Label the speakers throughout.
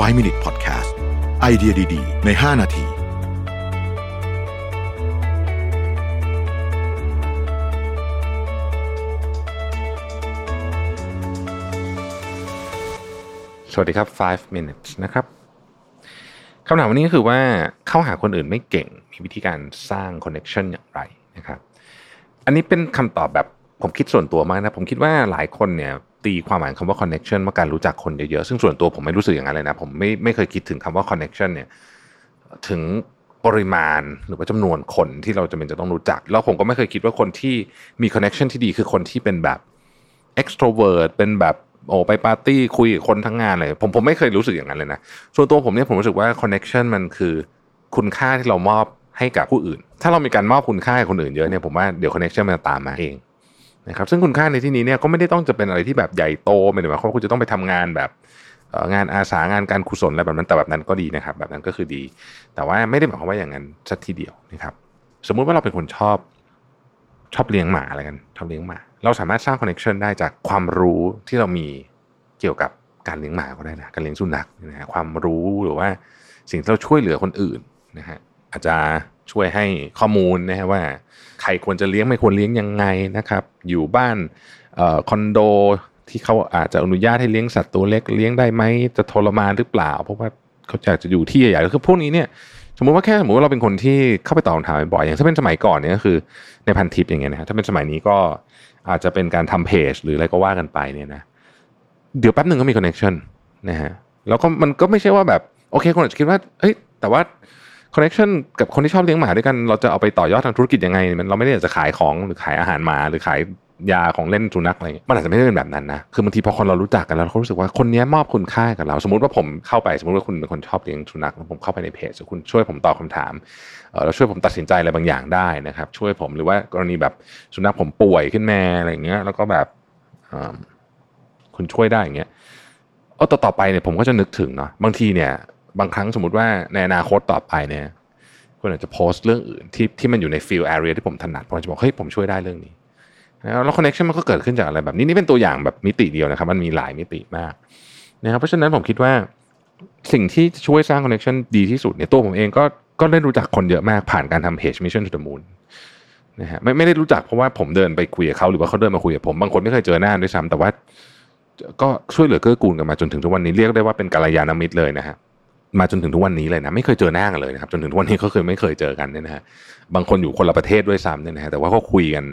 Speaker 1: 5 Minute Podcast ไอเดียดี ๆ ใน 5 นาที
Speaker 2: สวัสดีครับ 5 minutes นะครับ คำถามวันนี้ก็คือว่าเข้าหาคนอื่นไม่เก่ง มีวิธีการสร้าง connection อย่างไรนะครับ อันนี้เป็นคำตอบแบบผมคิดส่วนตัวมากนะ ผมคิดว่าหลายคนเนี่ย ตีความหมายคำว่า connection ว่าการรู้จักคนเยอะๆ ซึ่งส่วนตัวผมไม่รู้สึกอย่างนั้นเลยนะ ผมไม่ไม่เคยคิดถึงคำว่า connection เนี่ยถึงปริมาณหรือว่าจำนวนคนที่เราจะเป็นจะต้องรู้จัก แล้วผมก็ไม่เคยคิดว่าคนที่มี connection ที่ดีคือคนที่เป็นแบบ extrovert เป็นแบบโอ้ไปปาร์ตี้คุยกับคนทั้งงานเลยผมผมไม่เคยรู้สึกอย่างนั้นเลยนะ ส่วนตัวผมเนี่ยผมรู้สึกว่า connection มันคือคุณค่าที่เรามอบให้กับผู้อื่น ถ้าเรามีการมอบคุณค่าให้คนอื่นเยอะเนี่ยผมว่าเดี๋ยว connection มันจะตามมาเอง นะครับซึ่งคุณค่าในที่นี้เนี่ยก็ไม่ได้ต้องจะเป็นอะไรที่แบบใหญ่โตไม่ได้หมายความว่าคุณจะต้องไปทำงานแบบงานอาสางานการกุศลอะไรแบบนั้นแต่แบบนั้นก็ดีนะครับ แบบนั้นก็คือดี แต่ว่าไม่ได้หมายความว่าอย่างนั้นสักทีเดียวนะครับสมมุติว่าเราเป็นคนชอบชอบเลี้ยงหมาอะไรกันชอบเลี้ยงหมา เราสามารถสร้างคอนเน c t ชันได้จากความรู้ที่เรามีเกี่ยวกับการเลี้ยงหมาก็ได้นะการเลี้ยงสุนัขนะฮะความรู้หรือว่าสิ่งที่เราช่วยเหลือคนอื่นนะฮะ อาจจะช่วยให้ข้อมูลนะฮะว่า ใครควรจะเลี้ยงไม่ควรเลี้ยงยังไงนะครับ อยู่บ้านออคอนโดที่เขาอาจจะอนุญาตให้เลี้ยงสัตว์ตัวเล็กเลี้ยงได้ไหมจะทรมานหรือเปล่า เพราะว่าเขาอยากจะอยู่ที่ใหญ่ๆคือพวกนี้เนี่ยสมมติว่าแค่สมมติว่าเราเป็นคนที่เข้าไปตอบคำถามบ่อยอย่างถ้าเป็นสมัยก่อนเนี่ยก็คือในพันทิปอย่างเงี้ยนะฮะถ้าเป็นสมัยนี้ก็อาจจะเป็นการทำเพจหรืออะไรก็ว่ากันไปเนี่ยนะเดี๋ยวแป๊บหนึ่งก็มีคอนเน t ชันนะฮะแล้วก็มันก็ไม่ใช่ว่าแบบโอเคคนอาจจะคิดว่าเฮ้ยแต่ว่า คอนเน t ชันกับคนที่ชอบเลี้ยงหมาด้วยกันเราจะเอาไปต่อยอดทางธุรกิจยังไงมันเราไม่ได้อยากจะขายของหรือขายอาหารหมาหรือขายยาของเล่นสุนัขอะไรเงี้ยมันอาจจะไม่ได้เป็นแบบนั้นนะ คือบางทีพอคนเรารู้จักกันแล้วเรารู้สึกว่าคนนี้มอบคุณค่ากับเรา สมมติว่าผมเข้าไปสมมติว่าคุณเป็นคนชอบเลี้ยงสุนัขแล้วผมเข้าไปในเพจคุณช่วยผมตอบคำถามเออแล้วช่วยผมตัดสินใจอะไรบางอย่างได้นะครับ ช่วยผมหรือว่ากรณีแบบสุนัขผมป่วยขึ้นมาอะไรเงี้ย แล้วก็แบบคุณช่วยได้อย่างเงี้ยเออต่อไปเนี่ยผมก็จะนึกถึงเนาะบางทีเนี่ย บางครั้งสมมติว่าในอนาคตต่อไปเนี่ยคุณอาจจะโพสต์เรื่องอื่นที่ที่มันอยู่ใน field area ที่ผมถนัดผมจะบอกเฮ้ยผมช่วยได้เรื่องนี้แล้วคอนเน c t ชันมันก็เกิดขึ้นจากอะไรแบบนี้นี่เป็นตัวอย่างแบบมิติเดียวนะครับ มันมีหลายมิติมากนะครับเพราะฉะนั้นผมคิดว่าสิ่งที่ช่วยสร้างคอนเน c t ชันดีที่สุดเนี่ยตัวผมเองก็ก็ได้รู้จักคนเยอะมากผ่านการทำเพจ Mission to the Moon นะฮะไม่ไม่ได้รู้จักเพราะว่าผมเดินไปคุยกับเขาหรือว่าเขาเดินมาคุยกับผมบางคนไม่เคยเจอหน้าด้วยซ้ำแต่ว่าก็ช่วยเหลือเกื้อกูลกันมาจนถึงทุกวันนี้เรียกได้ว่าเป็นกัลยาณมิตรเลยนะฮะ มาจนถึงทุกวันนี้เลยนะไม่เคยเจอหน้ากันเลยนะครับจนถึงทุกวันนี้ก็คือไม่เคยเจอกันเนี่ยนะฮะบางคนอยู่คนละประเทศด้วยซ้ำเนี่ยนะฮะแต่ว่าก็คุยกัน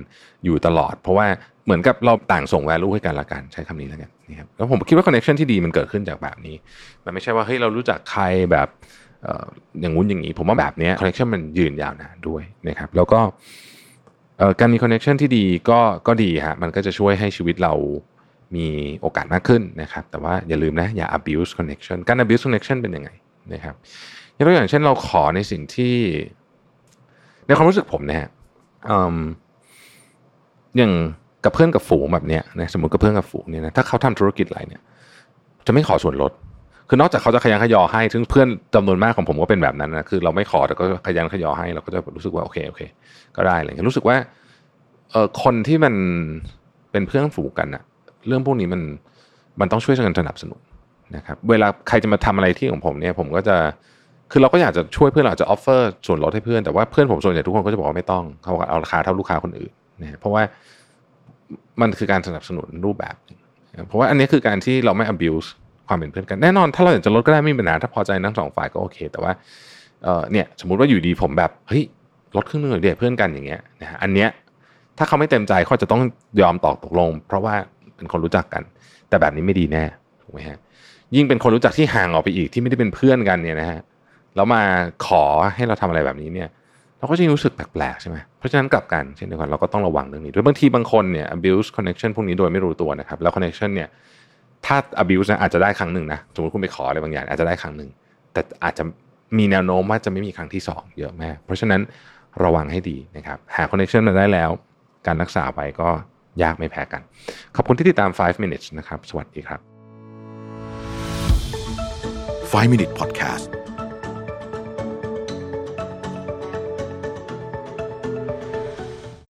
Speaker 2: อยู่ตลอด เพราะว่าเหมือนกับเราต่างส่ง value ให้กันละกันใช้คำนี้แล้วกันนี่ครับแล้วผมคิดว่า connection ที่ดีมันเกิดขึ้นจากแบบนี้ มันไม่ใช่ว่าเฮ้ยเรารู้จักใครแบบอย่างงู้นอย่างนี้ ผมว่าแบบเนี้ย connection มันยืนยาวนานด้วยนะครับแล้วก็การมี connection ที่ดีก็ก็ดีฮะมันก็จะช่วยให้ชีวิตเรามีโอกาสมากขึ้นนะครับแต่ว่าอย่าลืมนะอย่า abuse connection การ abuse connection เป็นยังไง นะครับยกตัวอย่างเช่นเราขอในสิ่งที่ ในความรู้สึกผมนะฮะอย่างกับเพื่อนกับฝูงแบบเนี้ยนะสมมติกับเพื่อนกับฝูงเนี่ยนะถ้าเขาทำธุรกิจอะไรเนี่ย จะไม่ขอส่วนลด คือนอกจากเขาจะคะยั้นคะยอให้ ซึ่งเพื่อนจำนวนมากของผมก็เป็นแบบนั้นนะคือเราไม่ขอแต่ก็คะยั้นคะยอให้เราก็จะรู้สึกว่าโอเคโอเค ก็ได้อะไรเงี้ยรู้สึกว่าเออคนที่มันเป็นเพื่อนฝูงกันอะเรื่องพวกนี้มันมันต้องช่วยกันสนับสนุน นะครับเวลาใครจะมาทำอะไรที่ของผมเนี่ยผมก็จะคือเราก็อยากจะช่วยเพื่อนเราจะออฟเฟอร์ส่วนลดให้เพื่อนแต่ว่าเพื่อนผมส่วนใหญ่ทุกคนก็จะบอกว่าไม่ต้องเขาบอกเอาราคาเท่าลูกค้าคนอื่นนะเพราะว่ามันคือการสนับสนุนรูปแบบ เพราะว่าอันนี้คือการที่เราไม่ abuse ความเป็นเพื่อนกันแน่นอน ถ้าเราอยากจะลดก็ได้ไม่มีปัญหาถ้าพอใจทั้งสองฝ่ายก็โอเค แต่ว่าเออเนี่ยสมมุติว่าอยู่ดีผมแบบเฮ้ยลดครึ่งหนึงเลยเดี๋ยวเพื่อนกันอย่างเงี้ยนะฮะอันเนี้ยถ้าเขาไม่เต็มใจเขาจะต้องยอมตอกตกลง เพราะว่าเป็นคนรู้จักกัน แต่แบบนี้ไม่ดีแน่ถูกไหมฮะ ยิ่งเป็นคนรู้จักที่ห่างออกไปอีกที่ไม่ได้เป็นเพื่อนกันเนี่ยนะฮะแล้วมาขอให้เราทำอะไรแบบนี้เนี่ยเราก็จะรู้สึกแปลกๆใช่ไหมเพราะฉะนั้นกลับกันเช่นเดียวกันเราก็ต้องระวังเรื่องนี้ด้วยบางทีบางคนเนี่ย abuse connection พวกนี้โดยไม่รู้ตัวนะครับแล้ว connection เนี่ยถ้า abuse นะอาจจะได้ครั้งหนึ่งนะสมมติคุณไปขออะไรบางอย่างอาจจะได้ครั้งหนึ่งแต่อาจจะมีแนวโน้มว่าจะไม่มีครั้งที่สองเยอะแมากเพราะฉะนั้นระวังให้ดีนะครับหา connection มาได้แล้ว การรักษาไปก็ยากไม่แพ้กัน ขอบคุณที่ติดตาม 5 minutes นะครับ สวัสดีครับ
Speaker 1: 5 Minute Podcast